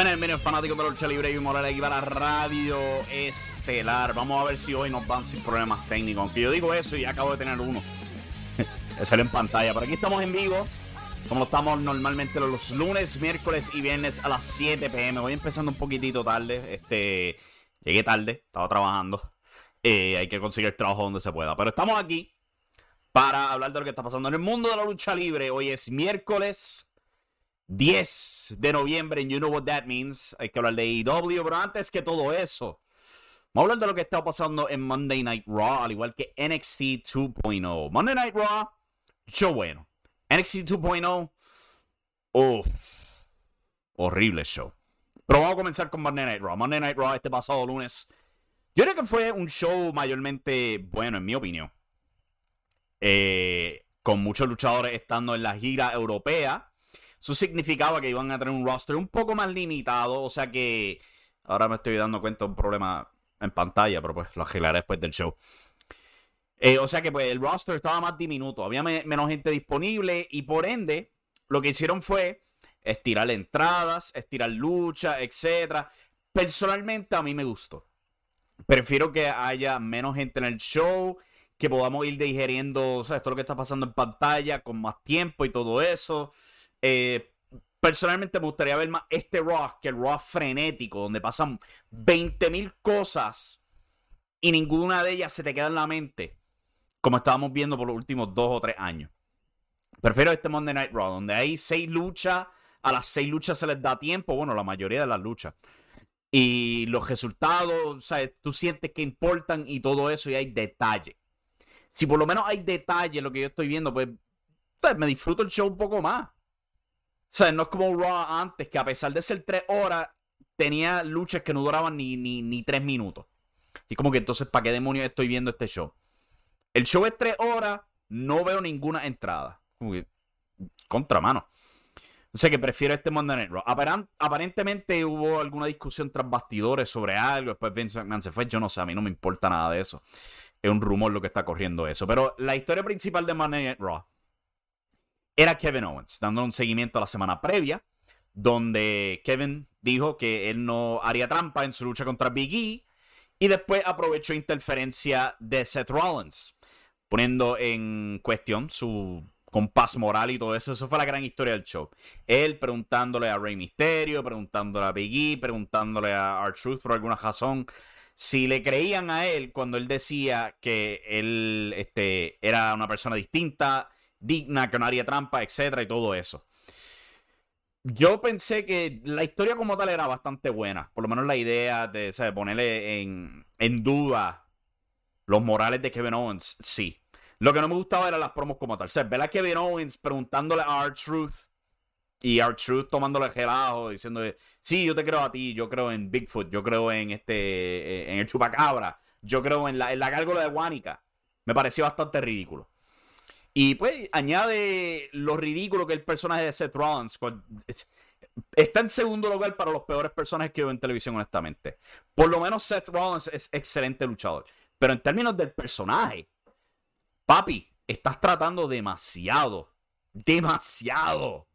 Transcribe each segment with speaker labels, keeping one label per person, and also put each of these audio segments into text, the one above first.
Speaker 1: Bueno, bienvenidos fanáticos de la lucha libre y moral aquí para Radio Estelar. Vamos a ver si hoy nos van sin problemas técnicos. Aunque yo digo eso y acabo de tener uno. sale en pantalla. Pero aquí estamos en vivo. Como estamos normalmente los lunes, miércoles y viernes a las 7 pm. Voy empezando un poquitito tarde. Este, llegué tarde, estaba trabajando. Eh, hay que conseguir trabajo donde se pueda. Pero estamos aquí para hablar de lo que está pasando en el mundo de la lucha libre. Hoy es miércoles 10 de noviembre, and you know what that means. Hay que hablar de AEW, pero antes que todo eso, vamos a hablar de lo que está pasando en Monday Night Raw, al igual que NXT 2.0. Monday Night Raw, show bueno. NXT 2.0, uff, horrible show. Pero vamos a comenzar con Monday Night Raw. Monday Night Raw este pasado lunes. Yo creo que fue un show mayormente bueno, en mi opinión. Eh, con muchos luchadores estando en la gira europea eso significaba que iban a tener un roster un poco más limitado. O sea que ahora me estoy dando cuenta de un problema en pantalla, pero pues lo arreglaré después del show. Eh, o sea que pues el roster estaba más diminuto, había menos gente disponible y por ende lo que hicieron fue estirar entradas, estirar lucha, etc. Personalmente a mí me gustó. Prefiero que haya menos gente en el show, que podamos ir digeriendo o sea, esto lo que está pasando en pantalla con más tiempo y todo eso. Eh, personalmente me gustaría ver más este Raw que el Raw frenético, donde pasan 20.000 cosas y ninguna de ellas se te queda en la mente, como estábamos viendo por los últimos dos o tres años. Prefiero este Monday Night Raw, donde hay seis luchas, a las seis luchas se les da tiempo, bueno, la mayoría de las luchas. Y los resultados, ¿sabes? Tú sientes que importan y todo eso, y hay detalle. Si por lo menos hay detalle lo que yo estoy viendo, pues me disfruto el show un poco más. Sea, no es como Raw antes, que a pesar de ser tres horas, tenía luchas que no duraban ni, ni, ni tres minutos. Y como que entonces, ¿para qué demonios estoy viendo este show? El show es tres horas, no veo ninguna entrada. Como que, contramano. O sea que prefiero este Monday Night Raw. aparentemente hubo alguna discusión tras bastidores sobre algo. Después Vince McMahon se fue. Yo no sé, a mí no me importa nada de eso. Es un rumor lo que está corriendo eso. Pero la historia principal de Monday Night Raw era Kevin Owens, dando un seguimiento a la semana previa, donde Kevin dijo que él no haría trampa en su lucha contra Big E, y después aprovechó interferencia de Seth Rollins, poniendo en cuestión su compás moral y todo eso. Eso fue la gran historia del show. Él preguntándole a Rey Mysterio, preguntándole a Big E, preguntándole a R-Truth por alguna razón si le creían a él cuando él decía que él este, era una persona distinta digna, que no haría trampa, etcétera, y todo eso. Yo pensé que la historia como tal era bastante buena. Por lo menos la idea de ponerle en, duda los morales de Kevin Owens, sí. Lo que no me gustaba eran las promos como tal. O sea, ver a Kevin Owens preguntándole a R-Truth y R-Truth tomándole relajo, diciendo, sí, yo te creo a ti, yo creo en Bigfoot, yo creo en este, en el chupacabra, yo creo en la, en la gárgola de Guanica. Me pareció bastante ridículo. Y pues añade lo ridículo que el personaje de Seth Rollins. Está en segundo lugar para los peores personajes que veo en televisión, honestamente. Por lo menos Seth Rollins es excelente luchador. Pero en términos del personaje, papi, estás tratando demasiado. Demasiado. O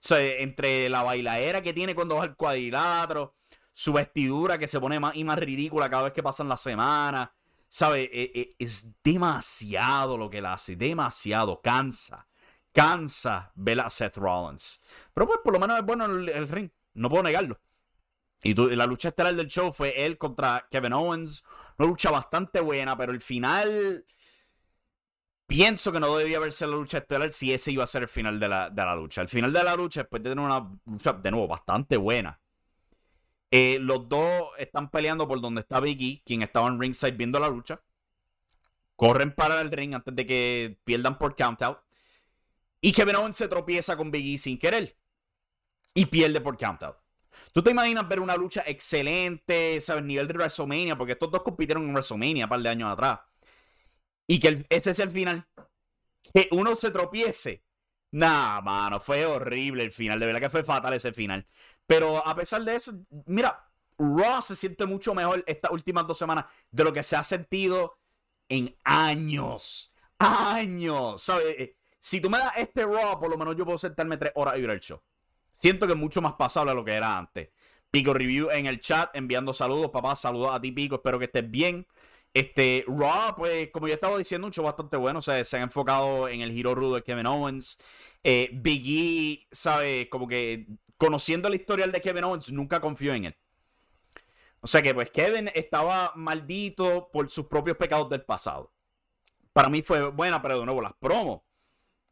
Speaker 1: sea, entre la bailadera que tiene cuando va al cuadrilátero, su vestidura que se pone más y más ridícula cada vez que pasan las semanas, ¿Sabe? E, e, es demasiado lo que él hace, demasiado, cansa. Cansa ver a Seth Rollins. Pero pues por lo menos es bueno el, ring, no puedo negarlo. Y la lucha estelar del show fue él contra Kevin Owens. Una lucha bastante buena, pero el final. Pienso que no debía haberse la lucha estelar si ese iba a ser el final de la, de la lucha. El final de la lucha, después de tener una lucha de nuevo bastante buena, eh, los dos están peleando por donde está Biggie, quien estaba en ringside viendo la lucha. Corren para el ring antes de que pierdan por countout. Y Kevin Owens se tropieza con Biggie sin querer. Y pierde por countout. ¿Tú te imaginas ver una lucha excelente, ¿sabes? Nivel de WrestleMania, porque estos dos compitieron en WrestleMania un par de años atrás. Y que ese es el final. Que uno se tropiece. Nah, mano, fue horrible el final. De verdad que fue fatal ese final. Pero a pesar de eso, mira, Raw se siente mucho mejor estas últimas dos semanas de lo que se ha sentido en años. Años. ¿Sabes? Eh, si tú me das este Raw, por lo menos yo puedo sentarme tres horas y ver el show. Siento que es mucho más pasable a lo que era antes. Pico Review en el chat, enviando saludos, papá. Saludos a ti, Pico. Espero que estés bien. Este, Raw, pues, como ya estaba diciendo, un show bastante bueno. O sea, se ha enfocado en el giro rudo de Kevin Owens. Eh, Big E, ¿sabe? Como que conociendo la historial de Kevin Owens, nunca confió en él. O sea que, pues, Kevin estaba maldito por sus propios pecados del pasado. Para mí fue buena, pero de nuevo, las promos.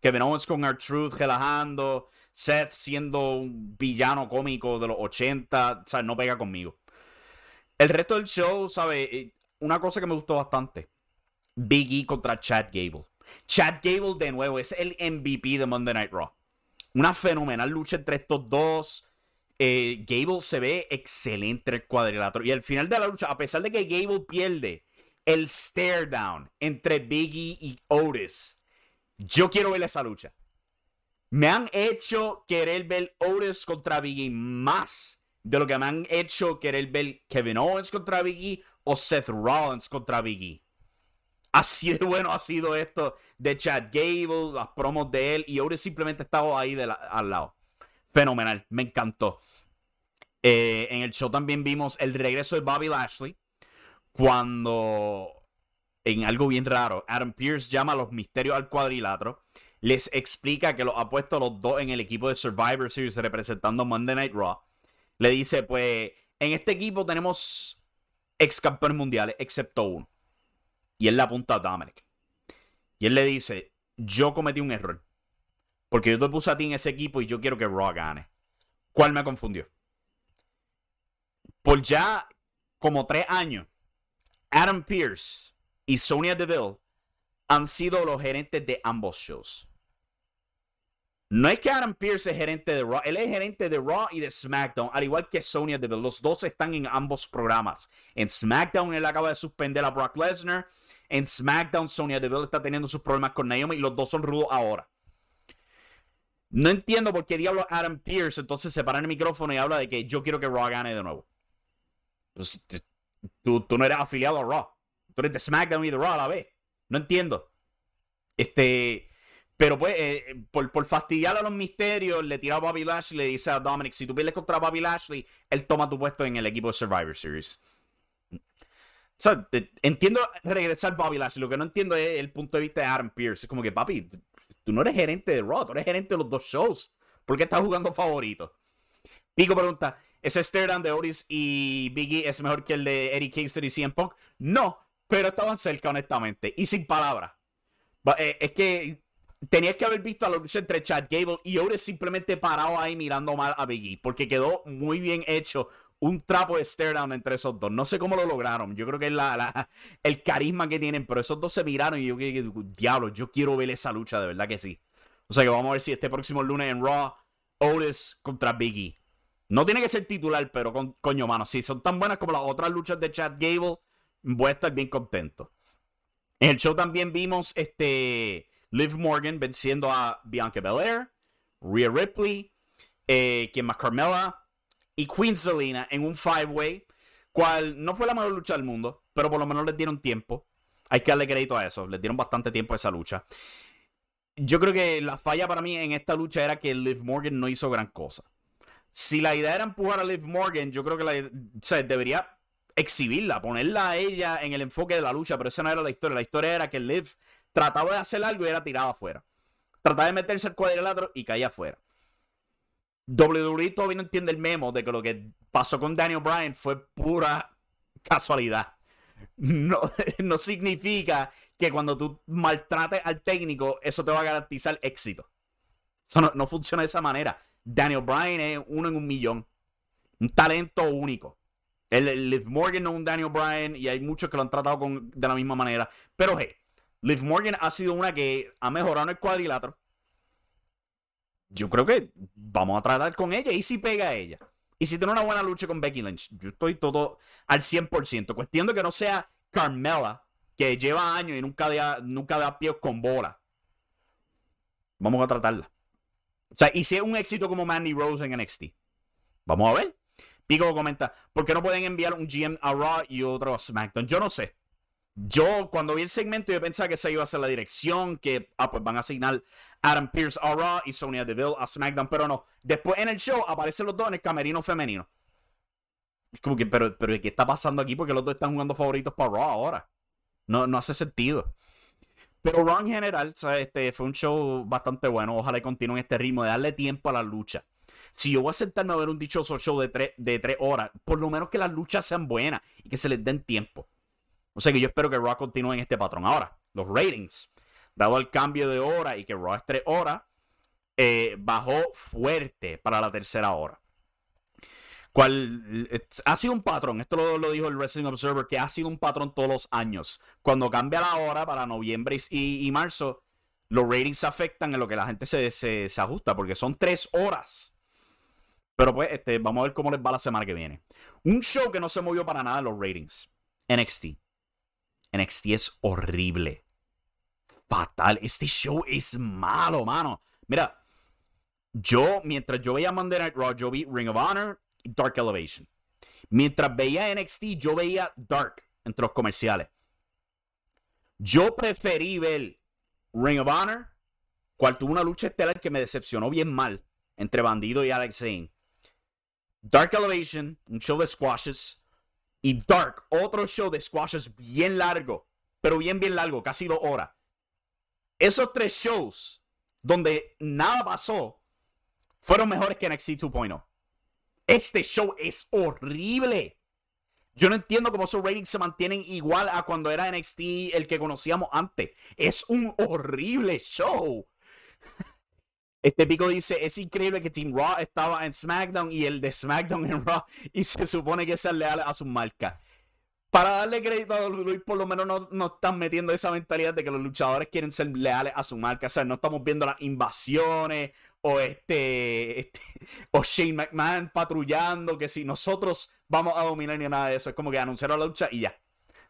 Speaker 1: Kevin Owens con R-Truth relajando. Seth siendo un villano cómico de los 80. O sea, no pega conmigo. El resto del show, ¿sabes? Eh, una cosa que me gustó bastante. Big E contra Chad Gable. Chad Gable de nuevo es el MVP de Monday Night Raw. Una fenomenal lucha entre estos dos. Eh, Gable se ve excelente el cuadrilátero. Y al final de la lucha, a pesar de que Gable pierde el stare down entre Biggie y Otis, yo quiero ver esa lucha. Me han hecho querer ver Otis contra Biggie más de lo que me han hecho querer ver Kevin Owens contra Biggie o Seth Rollins contra Biggie. Así de bueno ha sido esto de Chad Gable, las promos de él y Otis simplemente estaba ahí al lado. Fenomenal, me encantó. Eh, en el show también vimos el regreso de Bobby Lashley cuando en algo bien raro, Adam Pierce llama a los misterios al cuadrilátero, les explica que los ha puesto los dos en el equipo de Survivor Series representando Monday Night Raw. Le dice, pues, en este equipo tenemos ex campeones mundiales, excepto uno. Y él le apunta a Dominic. Y él le dice, yo cometí un error. Porque yo te puse a ti en ese equipo y yo quiero que Raw gane. ¿Cuál me confundió? Por ya como tres años, Adam Pierce y Sonia Deville han sido los gerentes de ambos shows. No es que Adam Pierce es gerente de Raw, él es gerente de Raw y de SmackDown, al igual que Sonya Deville. Los dos están en ambos programas. En SmackDown él acaba de suspender a Brock Lesnar. En SmackDown Sonya Deville está teniendo sus problemas con Naomi y los dos son rudos ahora. No entiendo por qué diablo Adam Pierce entonces se para en el micrófono y habla de que yo quiero que Raw gane de nuevo. Pues, tú, no eres afiliado a Raw. Tú eres de SmackDown y de Raw a la vez. No entiendo. Este. Pero pues, eh, por, fastidiar a los misterios, le tira a Bobby Lashley y le dice a Dominic, si tú pierdes contra Bobby Lashley, él toma tu puesto en el equipo de Survivor Series. Entiendo regresar Bobby Lashley. Lo que no entiendo es el punto de vista de Aaron Pierce. Es como que, papi, tú no eres gerente de Raw, tú eres gerente de los dos shows. ¿Por qué estás jugando favorito? Pico pregunta, ¿ese stare down de Otis y Biggie es mejor que el de Eddie Kingston y CM Punk? No, pero estaban cerca, honestamente. Y sin palabras. Eh, es que tenías que haber visto a la lucha entre Chad Gable y Otis simplemente parado ahí mirando mal a Biggie. Porque quedó muy bien hecho un trapo de stare down entre esos dos. No sé cómo lo lograron. Yo creo que es la, el carisma que tienen. Pero esos dos se miraron y yo que diablo, yo quiero ver esa lucha, de verdad que sí. O sea que vamos a ver si este próximo lunes en Raw, Otis contra Biggie. No tiene que ser titular, pero con, coño, mano, si son tan buenas como las otras luchas de Chad Gable, voy a estar bien contento. En el show también vimos este Liv Morgan venciendo a Bianca Belair, Rhea Ripley, eh, quien más Carmella y Queen Selena en un five-way, cual no fue la mejor lucha del mundo, pero por lo menos les dieron tiempo. Hay que darle crédito a eso, les dieron bastante tiempo a esa lucha. Yo creo que la falla para mí en esta lucha era que Liv Morgan no hizo gran cosa. Si la idea era empujar a Liv Morgan, yo creo que la, debería exhibirla, ponerla a ella en el enfoque de la lucha, pero esa no era la historia. La historia era que Liv trataba de hacer algo y era tirada afuera. Trataba de meterse al cuadrilátero y caía afuera. WWE todavía no entiende el memo de que lo que pasó con Daniel Bryan fue pura casualidad. No, no significa que cuando tú maltrates al técnico, eso te va a garantizar éxito. Eso no funciona de esa manera. Daniel Bryan es uno en un millón. Un talento único. El, Liv Morgan no es un Daniel Bryan y hay muchos que lo han tratado con, de la misma manera. Pero hey, Liv Morgan ha sido una que ha mejorado en el cuadrilátero. Yo creo que vamos a tratar con ella y si pega a ella. Y si tiene una buena lucha con Becky Lynch, yo estoy todo al 100%. Cuestión de que no sea Carmela, que lleva años y nunca da, nunca da con bola. Vamos a tratarla. O sea, y si es un éxito como Mandy Rose en NXT. Vamos a ver. Pico comenta, ¿por qué no pueden enviar un GM a Raw y otro a SmackDown? Yo no sé. Yo, cuando vi el segmento, yo pensaba que esa iba a ser la dirección, que ah, pues van a asignar Adam Pierce a Raw y Sonya Deville a SmackDown, pero no. Después en el show aparecen los dos en el camerino femenino. Es como que, pero, pero ¿qué está pasando aquí? Porque los dos están jugando favoritos para Raw ahora. No, no hace sentido. Pero Raw en general, Este, fue un show bastante bueno. Ojalá continúe este ritmo de darle tiempo a la lucha. Si yo voy a sentarme a ver un dichoso show de tres, de tres horas, por lo menos que las luchas sean buenas y que se les den tiempo. O sea que yo espero que Raw continúe en este patrón. Ahora, los ratings, dado el cambio de hora y que Raw es tres horas, eh, bajó fuerte para la tercera hora. Cual, eh, ha sido un patrón, esto lo, dijo el Wrestling Observer, que ha sido un patrón todos los años. Cuando cambia la hora para noviembre y, marzo, los ratings afectan en lo que la gente se, se, ajusta, porque son tres horas. Pero pues, este, vamos a ver cómo les va la semana que viene. Un show que no se movió para nada en los ratings. NXT. NXT es horrible. Fatal. Este show es malo, mano. Mira, yo, mientras yo veía Monday Night Raw, yo vi Ring of Honor y Dark Elevation. Mientras veía NXT, yo veía Dark entre los comerciales. Yo preferí ver Ring of Honor, cual tuvo una lucha estelar que me decepcionó bien mal entre Bandido y Alex Zane. Dark Elevation, un show de squashes. Y Dark, otro show de squashes bien largo, pero bien, bien largo, casi dos horas. Esos tres shows donde nada pasó fueron mejores que NXT 2.0. Este show es horrible. Yo no entiendo cómo esos ratings se mantienen igual a cuando era NXT el que conocíamos antes. Es un horrible show. Este pico dice, es increíble que Team Raw estaba en SmackDown y el de SmackDown en Raw y se supone que es leal a su marca. Para darle crédito a Luis, por lo menos no, no, están metiendo esa mentalidad de que los luchadores quieren ser leales a su marca. O sea, no estamos viendo las invasiones o este, este, o Shane McMahon patrullando, que si nosotros vamos a dominar ni nada de eso, es como que anunciaron la lucha y ya.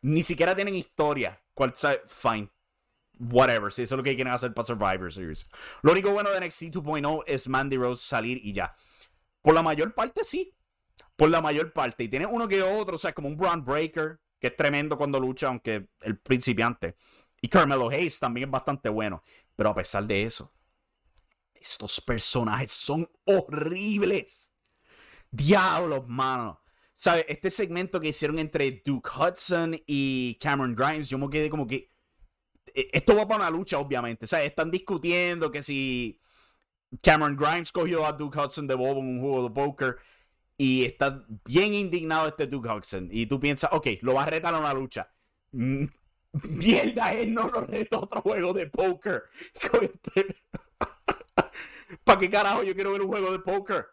Speaker 1: Ni siquiera tienen historia. Cual fine. Whatever, si eso es lo que quieren hacer para Survivor Series. Lo único bueno de NXT 2.0 es Mandy Rose salir y ya. Por la mayor parte, sí. Por la mayor parte. Y tiene uno que otro, o sea, como un Braun Breaker, que es tremendo cuando lucha, aunque el principiante. Y Carmelo Hayes también es bastante bueno. Pero a pesar de eso, estos personajes son horribles. Diablos, mano. ¿Sabes? Este segmento que hicieron entre Duke Hudson y Cameron Grimes, yo me quedé como que. E, esto va para una lucha, obviamente. O sea, están discutiendo que si Cameron Grimes cogió a Duke Hudson de bobo en un juego de poker. Y está bien indignado este Duke Hudson. Y tú piensas, ok, lo va a retar a una lucha. Mm, mierda, él no lo retó a otro juego de poker. ¿Para qué carajo yo quiero ver un juego de póker?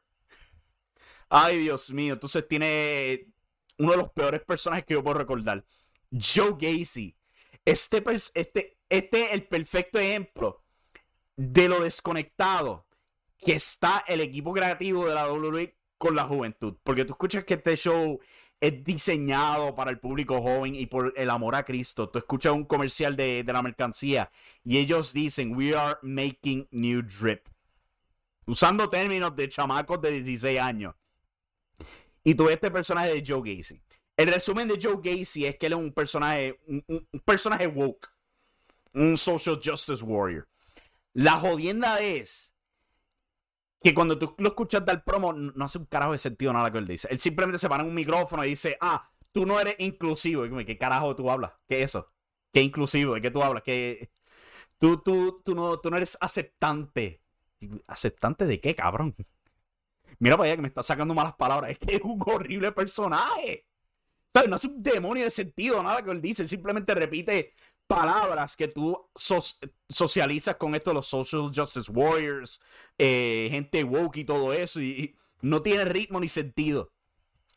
Speaker 1: Ay, Dios mío. Entonces tiene uno de los peores personajes que yo puedo recordar. Joe Gacy. Este, este, este es el perfecto ejemplo de lo desconectado que está el equipo creativo de la WWE con la juventud. Porque tú escuchas que este show es diseñado para el público joven y por el amor a Cristo. Tú escuchas un comercial de, de la mercancía y ellos dicen, we are making new drip usando términos de chamacos de 16 años. Y tú ves este personaje de Joe Gacy. El resumen de Joe Gacy es que él es un personaje, un, personaje woke, un social justice warrior. La jodienda es que cuando tú lo escuchas dar promo, no hace un carajo de sentido nada que él dice. Él simplemente se para en un micrófono y dice, ah, tú no eres inclusivo. Y ¿qué carajo tú hablas? ¿Qué es eso? ¿Qué inclusivo? ¿De qué tú hablas? ¿Qué... Tú, tú, tú, no, tú no eres aceptante ¿Aceptante de qué, cabrón? Mira para allá que me está sacando malas palabras. Es que es un horrible personaje. No es un demonio de sentido, nada que él dice. Él simplemente repite palabras que tú socializas con esto, los social justice warriors, eh, gente woke y todo eso. Y, no tiene ritmo ni sentido.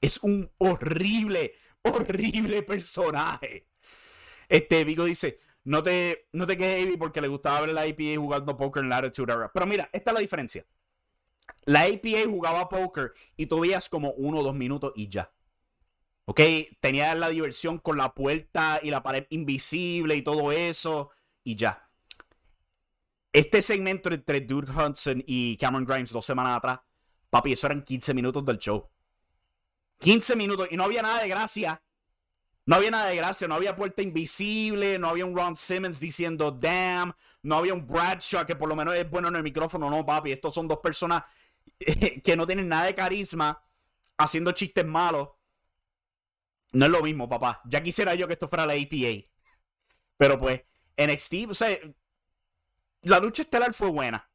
Speaker 1: Es un horrible, horrible personaje. Este Vigo dice: no te, no te quedes porque le gustaba ver la IPA jugando poker en la Attitude Era. Pero mira, esta es la diferencia. La APA jugaba poker y tú veías como uno o dos minutos y ya. ¿Ok? Tenía la diversión con la puerta y la pared invisible y todo eso y ya. Este segmento entre Dude Hudson y Cameron Grimes dos semanas atrás, papi, eso eran 15 minutos del show. 15 minutos y no había nada de gracia. No había nada de gracia, no había puerta invisible, no había un Ron Simmons diciendo damn, no había un Bradshaw que por lo menos es bueno en el micrófono. No, papi, estos son dos personas que no tienen nada de carisma haciendo chistes malos No es lo mismo, papá. Ya quisiera yo que esto fuera la APA. Pero pues, NXT, o sea, la lucha estelar fue buena.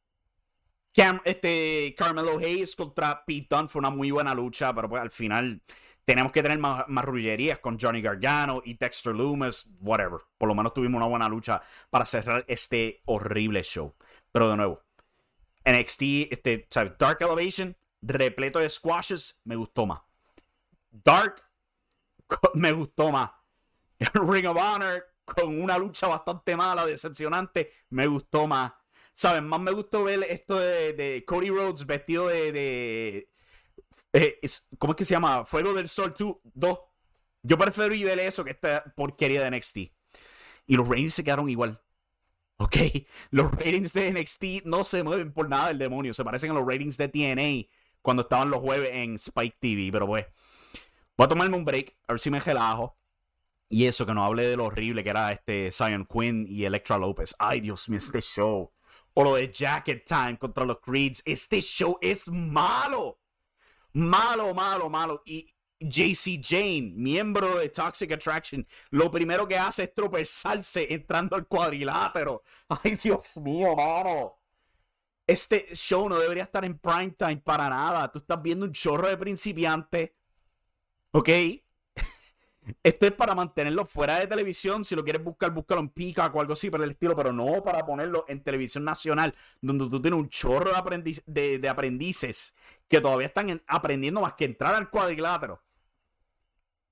Speaker 1: Este, Carmelo Hayes contra Pete Dunne fue una muy buena lucha, pero pues al final tenemos que tener más, más rullerías con Johnny Gargano y Dexter Loomis, whatever. Por lo menos tuvimos una buena lucha para cerrar este horrible show. Pero de nuevo, NXT, este, Dark Elevation, repleto de squashes, me gustó más. Dark, me gustó más. Ring of Honor, con una lucha bastante mala, decepcionante, me gustó más. ¿Saben? Más me gustó ver esto de, Cody Rhodes vestido de. Eh, ¿Cómo es que se llama? Fuego del Sol 2. Yo prefiero ver eso que esta porquería de NXT. Y los ratings se quedaron igual. ¿Ok? Los ratings de NXT no se mueven por nada del demonio. Se parecen a los ratings de TNA cuando estaban los jueves en Spike TV. Pero pues, voy a tomarme un break, a ver si me relajo. Y eso, que no hable de lo horrible que era este Zion Quinn y Electra Lopez. Ay, Dios mío, este show o lo de Jacket Time contra los Creeds. Este show es malo. Malo, malo, malo. Y JC Jane, miembro de Toxic Attraction, lo primero que hace es tropezarse entrando al cuadrilátero. Ay, Dios mío, mano. Este show no debería estar en prime time para nada. Tú estás viendo un chorro de principiantes. ¿Ok? Esto es para mantenerlo fuera de televisión. Si lo quieres buscar, búscalo en Peacock o algo así por el estilo, pero no para ponerlo en televisión nacional, donde tú tienes un chorro de, aprendices que todavía están aprendiendo más que entrar al cuadrilátero.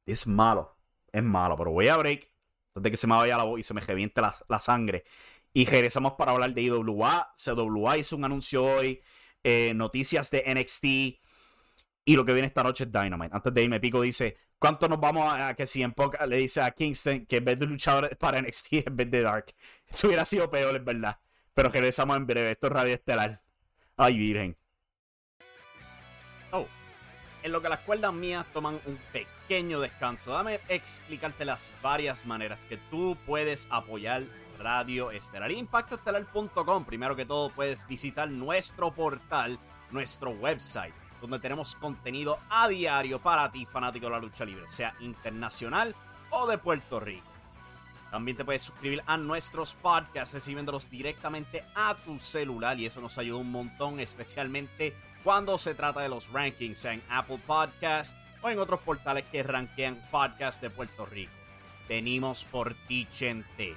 Speaker 1: Es malo, es malo, pero voy a break antes de que se me vaya la voz y se me reviente la, sangre. Y regresamos para hablar de IWA. CWA hizo un anuncio hoy, eh, noticias de NXT y lo que viene esta noche es Dynamite. Antes de irme, Pico dice: ¿Cuánto nos vamos a, que si en poca le dice a Kingston que en vez de luchadores para NXT en vez de Dark? Eso hubiera sido peor, es verdad. Pero regresamos en breve. Esto es Radio Estelar. Ay, virgen. Oh. En lo que las cuerdas mías toman un pequeño descanso, dame explicarte las varias maneras que tú puedes apoyar Radio Estelar. Impactoestelar.com. Primero que todo, puedes visitar nuestro portal, nuestro website donde tenemos contenido a diario para ti, fanático de la lucha libre, sea internacional o de Puerto Rico. También te puedes suscribir a nuestros podcasts recibiéndolos directamente a tu celular y eso nos ayuda un montón, especialmente cuando se trata de los rankings en Apple Podcasts o en otros portales que rankean podcasts de Puerto Rico. Venimos por ti, gente.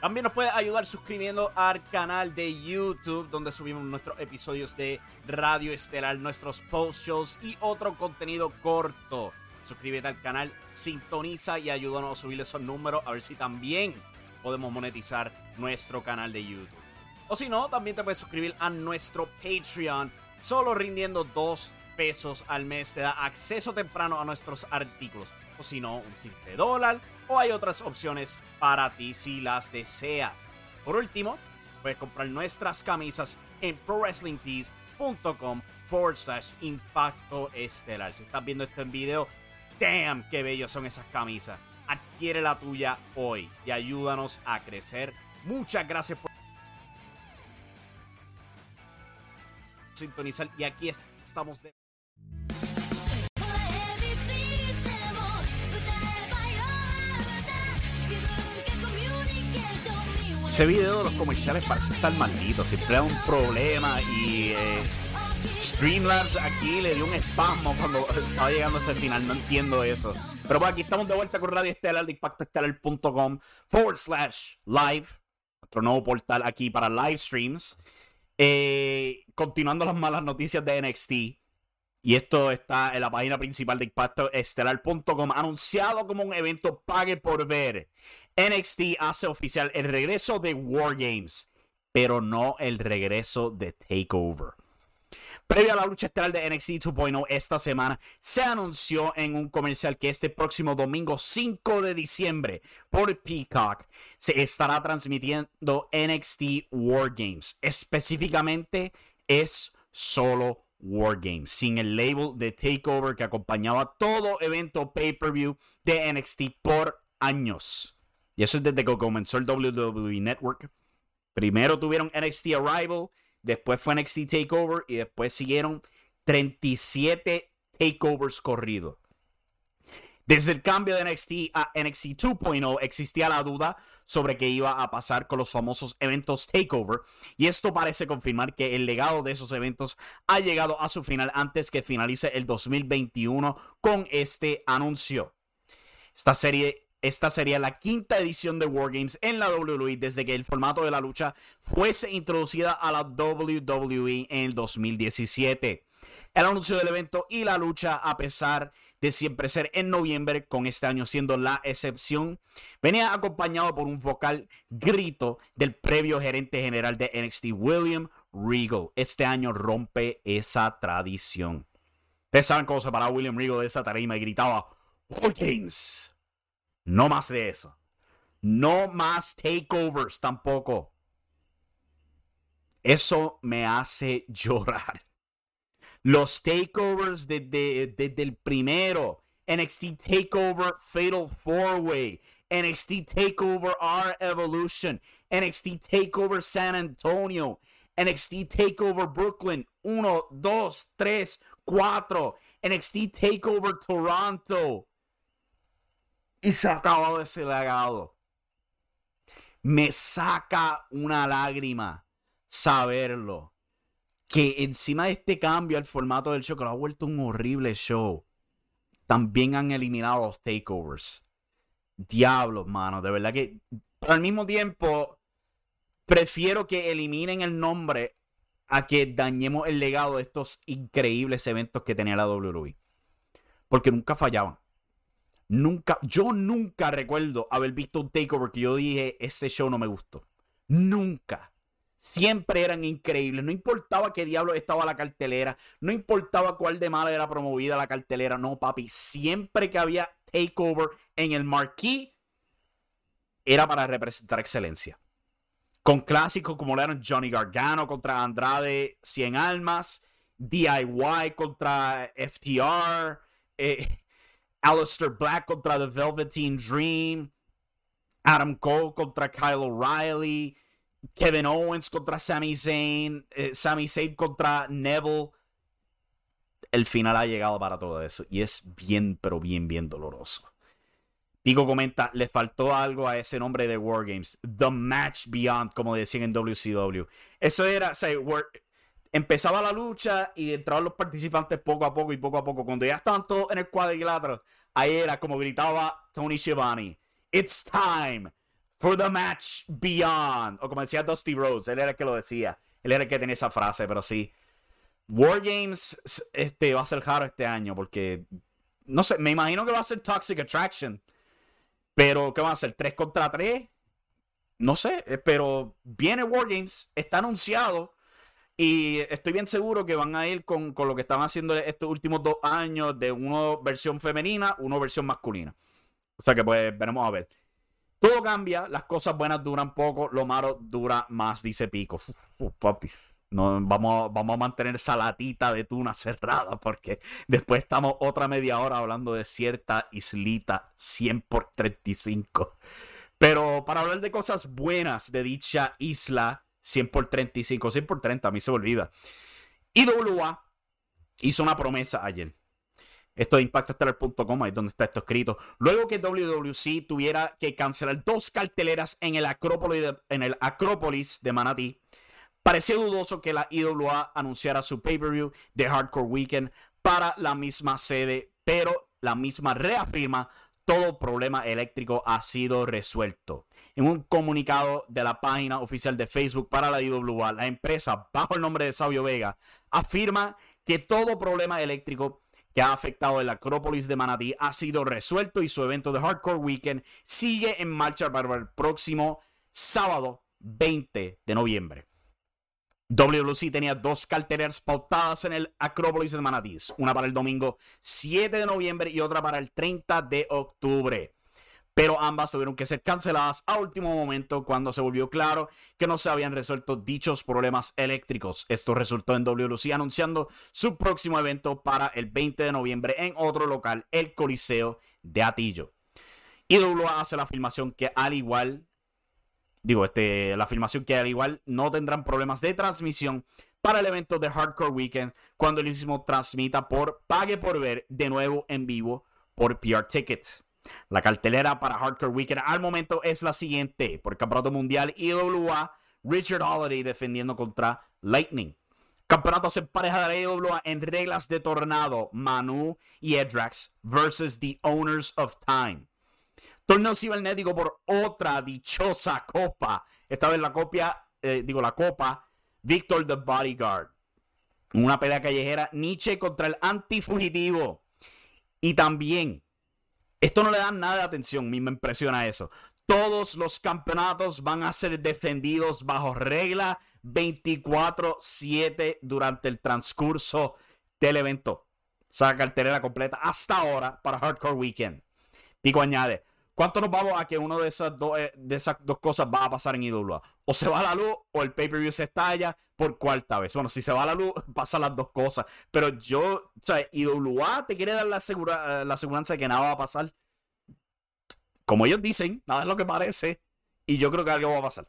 Speaker 1: También nos puedes ayudar suscribiendo al canal de YouTube, donde subimos nuestros episodios de Radio Estelar, nuestros post shows y otro contenido corto. Suscríbete al canal, sintoniza y ayúdanos a subir esos números, a ver si también podemos monetizar nuestro canal de YouTube. O si no, también te puedes suscribir a nuestro Patreon, solo rindiendo dos pesos al mes te da acceso temprano a nuestros artículos. O si no, un simple dólar o hay otras opciones para ti si las deseas. Por último, puedes comprar nuestras camisas en prowrestlingtees.com forward slash impacto estelar. Si estás viendo esto en video, damn, qué bellos son esas camisas. Adquiere la tuya hoy y ayúdanos a crecer. Muchas gracias por sintonizar y aquí estamos de ese video de los comerciales parece estar maldito. Siempre hay un problema y eh, Streamlabs aquí le dio un espasmo cuando estaba llegando a ese final. No entiendo eso. Pero bueno, aquí estamos de vuelta con Radio Estelar de impactoestelar.com forward slash live. Nuestro nuevo portal aquí para live streams. Eh, continuando las malas noticias de NXT. Y esto está en la página principal de impactoestelar.com, anunciado como un evento pague por ver. NXT hace oficial el regreso de War Games, pero no el regreso de Takeover. Previo a la lucha estelar de NXT 2.0 esta semana, se anunció en un comercial que este próximo domingo 5 de diciembre por Peacock se estará transmitiendo NXT War Games. Específicamente es solo War Games, sin el label de Takeover que acompañaba todo evento pay-per-view de NXT por años. Y eso es desde que comenzó el WWE Network. Primero tuvieron NXT Arrival, después fue NXT Takeover y después siguieron 37 takeovers corridos. Desde el cambio de NXT a NXT 2.0 existía la duda sobre qué iba a pasar con los famosos eventos Takeover y esto parece confirmar que el legado de esos eventos ha llegado a su final antes que finalice el 2021 con este anuncio. Esta serie esta sería la quinta edición de Wargames en la WWE desde que el formato de la lucha fuese introducida a la WWE en el 2017. El anuncio del evento y la lucha, a pesar de siempre ser en noviembre, con este año siendo la excepción, venía acompañado por un vocal grito del previo gerente general de NXT, William Regal. Este año rompe esa tradición. Ustedes saben cómo se paraba William Regal de esa tarima y gritaba Wargames. No más de eso. No más takeovers tampoco. Eso me hace llorar. Los takeovers desde, el primero. NXT Takeover Fatal Four Way. NXT Takeover R Evolution. NXT Takeover San Antonio. NXT Takeover Brooklyn. 1, 2, 3, 4. NXT Takeover Toronto. Y se ese legado. Me saca una lágrima saberlo. Que encima de este cambio al formato del show, que lo ha vuelto un horrible show, también han eliminado los takeovers. Diablos, mano. De verdad que al mismo tiempo prefiero que eliminen el nombre a que dañemos el legado de estos increíbles eventos que tenía la WWE. Porque nunca fallaban. Nunca, yo nunca recuerdo haber visto un takeover que yo dije, este show no me gustó. Nunca. Siempre eran increíbles. No importaba qué diablo estaba la cartelera. No importaba cuál de mala era promovida la cartelera. No, papi. Siempre que había takeover en el marquee, era para representar excelencia. Con clásicos como lo eran Johnny Gargano contra Andrade 100 Almas, DIY contra FTR, eh, Alistair Black contra The Velveteen Dream, Adam Cole contra Kyle O'Reilly, Kevin Owens contra Sami Zayn, eh, Sami Zayn contra Neville. El final ha llegado para todo eso y es bien, pero bien, bien doloroso. Pico comenta, le faltó algo a ese nombre de Wargames. The Match Beyond, como decían en WCW. Eso era, o sea, empezaba la lucha y entraban los participantes poco a poco y poco a poco. Cuando ya estaban todos en el cuadrilátero, ahí era como gritaba Tony Schiavone. It's time for the match beyond. O como decía Dusty Rhodes, él era el que lo decía. Él era el que tenía esa frase, pero sí. War Games este, va a ser raro este año porque, no sé, me imagino que va a ser Toxic Attraction. Pero, ¿qué va a ser? ¿3 contra 3? No sé, eh, pero viene War Games, está anunciado. Y estoy bien seguro que van a ir con, lo que están haciendo estos últimos dos años de uno versión femenina, uno versión masculina. O sea que pues veremos a ver. Todo cambia, las cosas buenas duran poco, lo malo dura más, dice Pico. papi, no, vamos, vamos a mantener esa latita de tuna cerrada porque después estamos otra media hora hablando de cierta islita 100 por 35. Pero para hablar de cosas buenas de dicha isla, 100 por 35, 100 por 30, a mí se me olvida. IWA hizo una promesa ayer. Esto de impactostellar.com, ahí es donde está esto escrito. Luego que WWC tuviera que cancelar dos carteleras en el Acrópolis de, Manatí, parecía dudoso que la IWA anunciara su pay-per-view de Hardcore Weekend para la misma sede, pero la misma reafirma todo problema eléctrico ha sido resuelto. En un comunicado de la página oficial de Facebook para la IWA, la empresa, bajo el nombre de Sabio Vega, afirma que todo problema eléctrico que ha afectado el Acrópolis de Manatí ha sido resuelto y su evento de Hardcore Weekend sigue en marcha para el próximo sábado 20 de noviembre. WLC tenía dos carteleras pautadas en el Acrópolis de Manatí, una para el domingo 7 de noviembre y otra para el 30 de octubre pero ambas tuvieron que ser canceladas a último momento cuando se volvió claro que no se habían resuelto dichos problemas eléctricos. Esto resultó en WLC anunciando su próximo evento para el 20 de noviembre en otro local, el Coliseo de Atillo. Y WA hace la afirmación que al igual, digo, este, la afirmación que al igual no tendrán problemas de transmisión para el evento de Hardcore Weekend cuando el mismo transmita por Pague por Ver de nuevo en vivo por PR Tickets. La cartelera para Hardcore Weekend al momento es la siguiente. Por Campeonato Mundial IWA, Richard Holiday defendiendo contra Lightning. Campeonatos en pareja de la IWA en reglas de tornado. Manu y Edrax versus The Owners of Time. Torneo cibernético por otra dichosa copa. Esta vez la copia, eh, digo la copa, Victor the Bodyguard. Una pelea callejera, Nietzsche contra el antifugitivo. Y también, esto no le da nada de atención, a mí me impresiona eso. Todos los campeonatos van a ser defendidos bajo regla 24-7 durante el transcurso del evento. O sea, completa hasta ahora para Hardcore Weekend. Pico añade, ¿Cuánto nos vamos a que una de esas, dos, eh, de esas dos cosas va a pasar en IWA? O se va la luz o el pay-per-view se estalla por cuarta vez. Bueno, si se va la luz, pasan las dos cosas. Pero yo, o sea, IWA te quiere dar la, segura, la seguridad de que nada va a pasar. Como ellos dicen, nada es lo que parece. Y yo creo que algo va a pasar.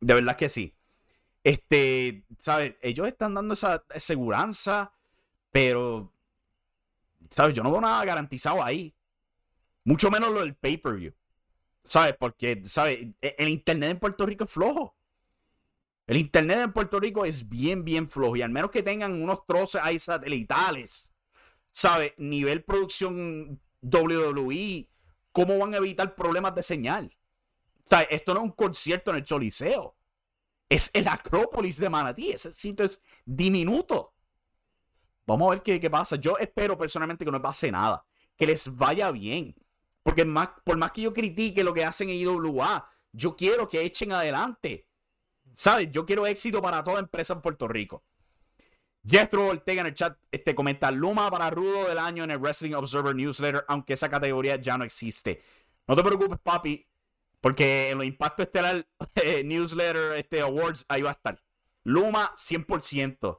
Speaker 1: De verdad que sí. Este, ¿sabes? Ellos están dando esa seguridad, pero, ¿sabes? Yo no veo nada garantizado ahí. Mucho menos lo del pay-per-view. ¿Sabes? Porque, ¿sabes? E, el internet en Puerto Rico es flojo. El internet en Puerto Rico es bien, bien flojo. Y al menos que tengan unos troces ahí satelitales. ¿Sabes? Nivel producción WWE. ¿Cómo van a evitar problemas de señal? ¿Sabes? Esto no es un concierto en el Choliseo. Es el Acrópolis de Manatí. Ese sitio es diminuto. Vamos a ver qué, qué pasa. Yo espero personalmente que no pase nada. Que les vaya bien. Porque más, por más que yo critique lo que hacen en IWA, yo quiero que echen adelante. ¿Sabes? Yo quiero éxito para toda empresa en Puerto Rico. Jethro Ortega en el chat este, comenta Luma para Rudo del año en el Wrestling Observer Newsletter, aunque esa categoría ya no existe. No te preocupes, papi, porque en los Impacto Estelar eh, Newsletter este, Awards ahí va a estar. Luma 100%.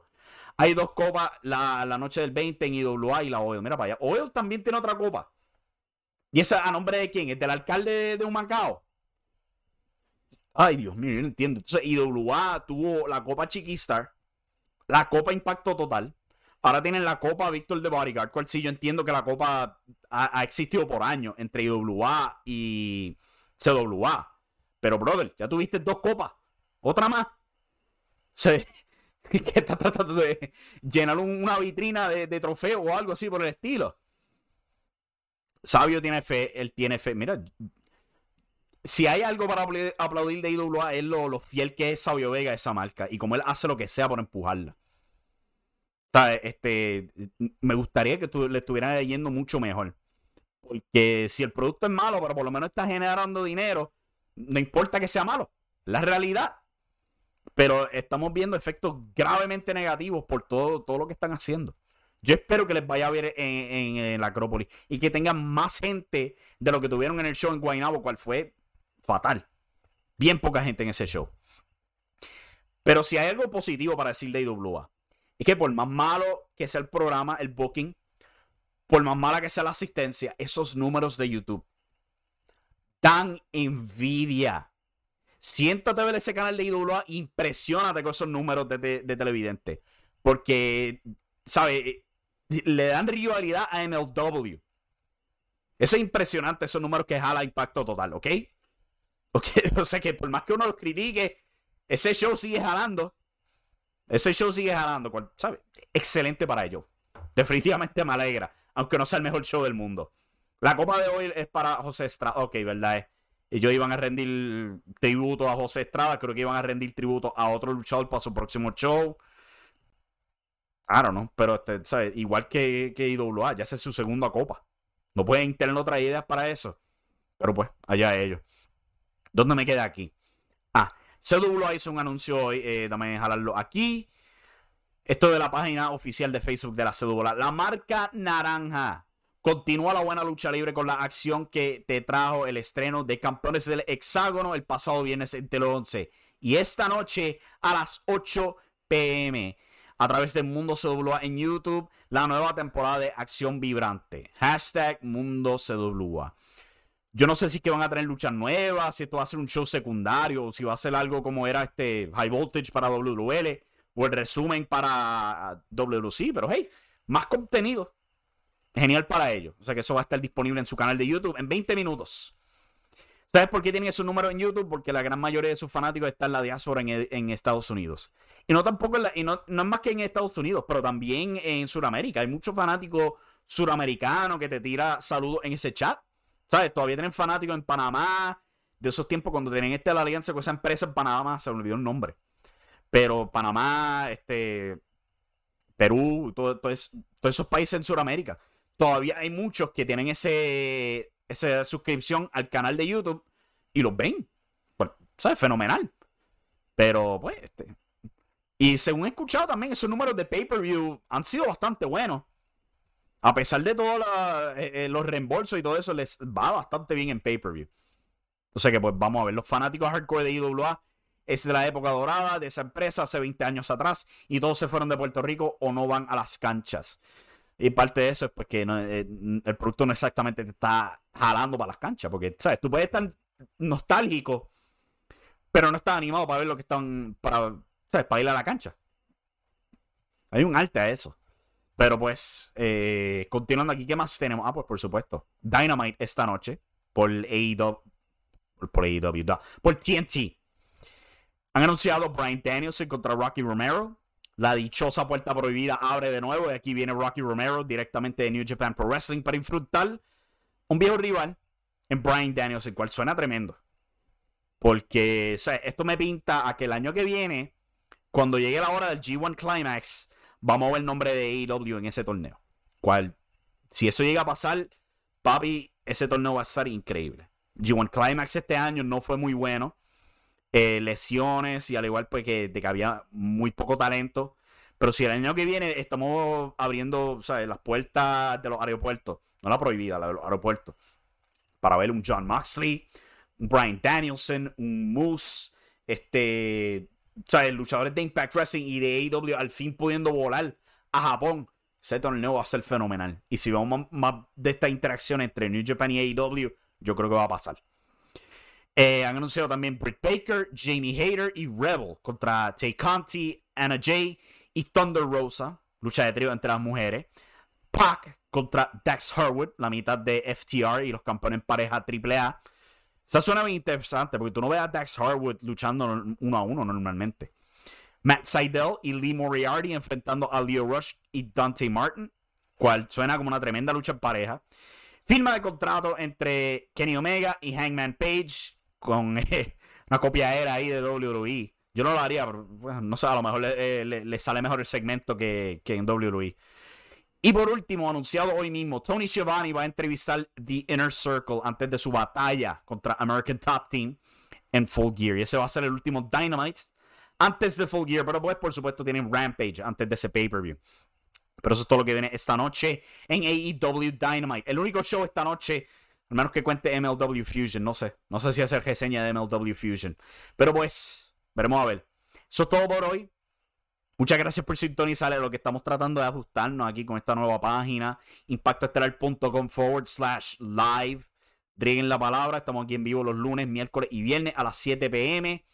Speaker 1: Hay dos copas la, la noche del 20 en IWA y la Oil. Mira para allá. Oil también tiene otra copa. ¿Y esa a nombre de quién? ¿Es del alcalde de Humacao? Ay, Dios mío, yo no entiendo. Entonces, IWA tuvo la Copa Chiquistar, la Copa Impacto Total. Ahora tienen la Copa Víctor de Bodyguard, cual sí yo entiendo que la Copa ha, existido por años entre IWA y CWA. Pero, brother, ya tuviste dos copas. Otra más. Se, que está tratando de llenar una vitrina de trofeo o algo así por el estilo. Sabio tiene fe, él tiene fe. Mira, si hay algo para aplaudir de IWA es lo, fiel que es Sabio Vega esa marca y como él hace lo que sea por empujarla. Este, me gustaría que le estuviera yendo mucho mejor. Porque si el producto es malo, pero por lo menos está generando dinero, no importa que sea malo. La realidad. Pero estamos viendo efectos gravemente negativos por todo, todo lo que están haciendo. Yo espero que les vaya a ver en, la Acrópolis y que tengan más gente de lo que tuvieron en el show en Guaynabo, cual fue fatal. Bien poca gente en ese show. Pero si hay algo positivo para decir de IWA, es que por más malo que sea el programa, el booking, por más mala que sea la asistencia, esos números de YouTube dan envidia. Siéntate a ver ese canal de IWA, impresionate con esos números de, de televidente. Porque, ¿sabes? Le dan rivalidad a MLW. Eso es impresionante, esos números que jala Impacto Total, ¿ok? O sea que por más que uno los critique, ese show sigue jalando. Ese show sigue jalando, ¿sabes? Excelente para ellos. Definitivamente me alegra, aunque no sea el mejor show del mundo. La copa de hoy es para José Estrada. Ok, ¿verdad? Ellos iban a rendir tributo a José Estrada. Creo que iban a rendir tributo a otro luchador para su próximo show. I don't know, pero este, ¿sabes? igual que, que IWA, ya es su segunda copa. No pueden tener otras ideas para eso. Pero pues, allá ellos. ¿Dónde me queda aquí? Ah, CWA hizo un anuncio hoy, eh, dame jalarlo aquí. Esto de la página oficial de Facebook de la CWA. La marca naranja continúa la buena lucha libre con la acción que te trajo el estreno de Campeones del Hexágono el pasado viernes en Tele 11. Y esta noche a las 8 pm a través de Mundo CWA en YouTube la nueva temporada de Acción Vibrante. Hashtag Mundo CWA. Yo no sé si que van a tener luchas nuevas, si esto va a ser un show secundario, o si va a ser algo como era este High Voltage para WL, o el resumen para WC, pero hey, más contenido. genial para ellos. O sea que eso va a estar disponible en su canal de YouTube en 20 minutos. ¿Sabes por qué tienen esos números en YouTube? Porque la gran mayoría de sus fanáticos están en la diáspora en, Estados Unidos. Y no tampoco y no, no, es más que en Estados Unidos, pero también en Sudamérica. Hay muchos fanáticos suramericanos que te tira saludos en ese chat. ¿Sabes? Todavía tienen fanáticos en Panamá. De esos tiempos cuando tienen esta la alianza con esa empresa en Panamá, se me olvidó el nombre. Pero Panamá, este, Perú, todo, todos esos países en Sudamérica. Todavía hay muchos que tienen ese, esa suscripción al canal de YouTube y los ven. Pues, ¿Sabes? Fenomenal. Pero, pues, este. Y según he escuchado también, esos números de pay-per-view han sido bastante buenos. A pesar de todos eh, eh, los reembolsos y todo eso, les va bastante bien en pay-per-view. O sea que, pues, vamos a ver. Los fanáticos hardcore de IWA es de la época dorada de esa empresa hace 20 años atrás y todos se fueron de Puerto Rico o no van a las canchas. Y parte de eso es porque eh, el producto no exactamente te está jalando para las canchas. Porque, ¿sabes? Tú puedes estar nostálgico, pero no estás animado para ver lo que están. Para, ¿sabes? Ir a la cancha. Hay un arte a eso. Pero pues, eh, continuando aquí, ¿qué más tenemos? Ah, pues por supuesto. Dynamite esta noche por AEW. Por AEW, por TNT. Han anunciado Brian Danielson contra Rocky Romero. La dichosa puerta prohibida abre de nuevo y aquí viene Rocky Romero directamente de New Japan Pro Wrestling para enfrentar un viejo rival en Brian Daniels, el cual suena tremendo. Porque esto me pinta a que el año que viene, cuando llegue la hora del G1 Climax, vamos a ver el nombre de AEW en ese torneo. Cual, si eso llega a pasar, papi, ese torneo va a estar increíble. G1 Climax este año no fue muy bueno. Eh, lesiones y al igual pues que, de que había muy poco talento. Pero si el año que viene estamos abriendo las puertas de los aeropuertos, no la prohibida, la de los aeropuertos, para ver un John Moxley, un Brian Danielson, un Moose, este, luchadores de Impact Wrestling y de AEW al fin pudiendo volar a Japón, ese torneo va a ser fenomenal. Y si vemos más de esta interacción entre New Japan y AEW, yo creo que va a pasar. Eh, han anunciado también Britt Baker, Jamie Hayter y Rebel contra Tay Conti, Anna Jay y Thunder Rosa. Lucha de trío entre las mujeres. Pac contra Dax Harwood, la mitad de FTR y los campeones en pareja AAA. Esa suena muy interesante porque tú no ves a Dax Harwood luchando uno a uno normalmente. Matt Seidel y Lee Moriarty enfrentando a Leo Rush y Dante Martin, cual suena como una tremenda lucha en pareja. Firma de contrato entre Kenny Omega y Hangman Page con eh, una copia era ahí de WWE. Yo no lo haría, pero no sé, a lo mejor le, eh, sale mejor el segmento que, en WWE. Y por último, anunciado hoy mismo, Tony Schiavone va a entrevistar The Inner Circle antes de su batalla contra American Top Team en Full Gear. Y ese va a ser el último Dynamite antes de Full Gear. Pero pues, por supuesto, tienen Rampage antes de ese pay-per-view. Pero eso es todo lo que viene esta noche en AEW Dynamite. El único show esta noche al menos que cuente MLW Fusion, no sé. No sé si hacer reseña de MLW Fusion. Pero pues, veremos a ver. Eso es todo por hoy. Muchas gracias por sintonizar lo que estamos tratando de ajustarnos aquí con esta nueva página. Impactoestelar.com forward slash live. Rieguen la palabra. Estamos aquí en vivo los lunes, miércoles y viernes a las 7 pm.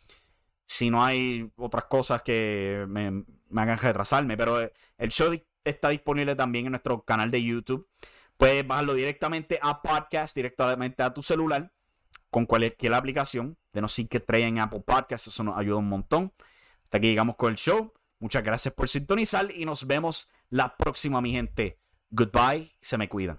Speaker 1: Si no hay otras cosas que me, me hagan retrasarme. Pero el show está disponible también en nuestro canal de YouTube. Puedes bajarlo directamente a podcast, directamente a tu celular, con cualquier aplicación. De no ser que traigan Apple Podcast, eso nos ayuda un montón. Hasta aquí llegamos con el show. Muchas gracias por sintonizar y nos vemos la próxima, mi gente. Goodbye, se me cuidan.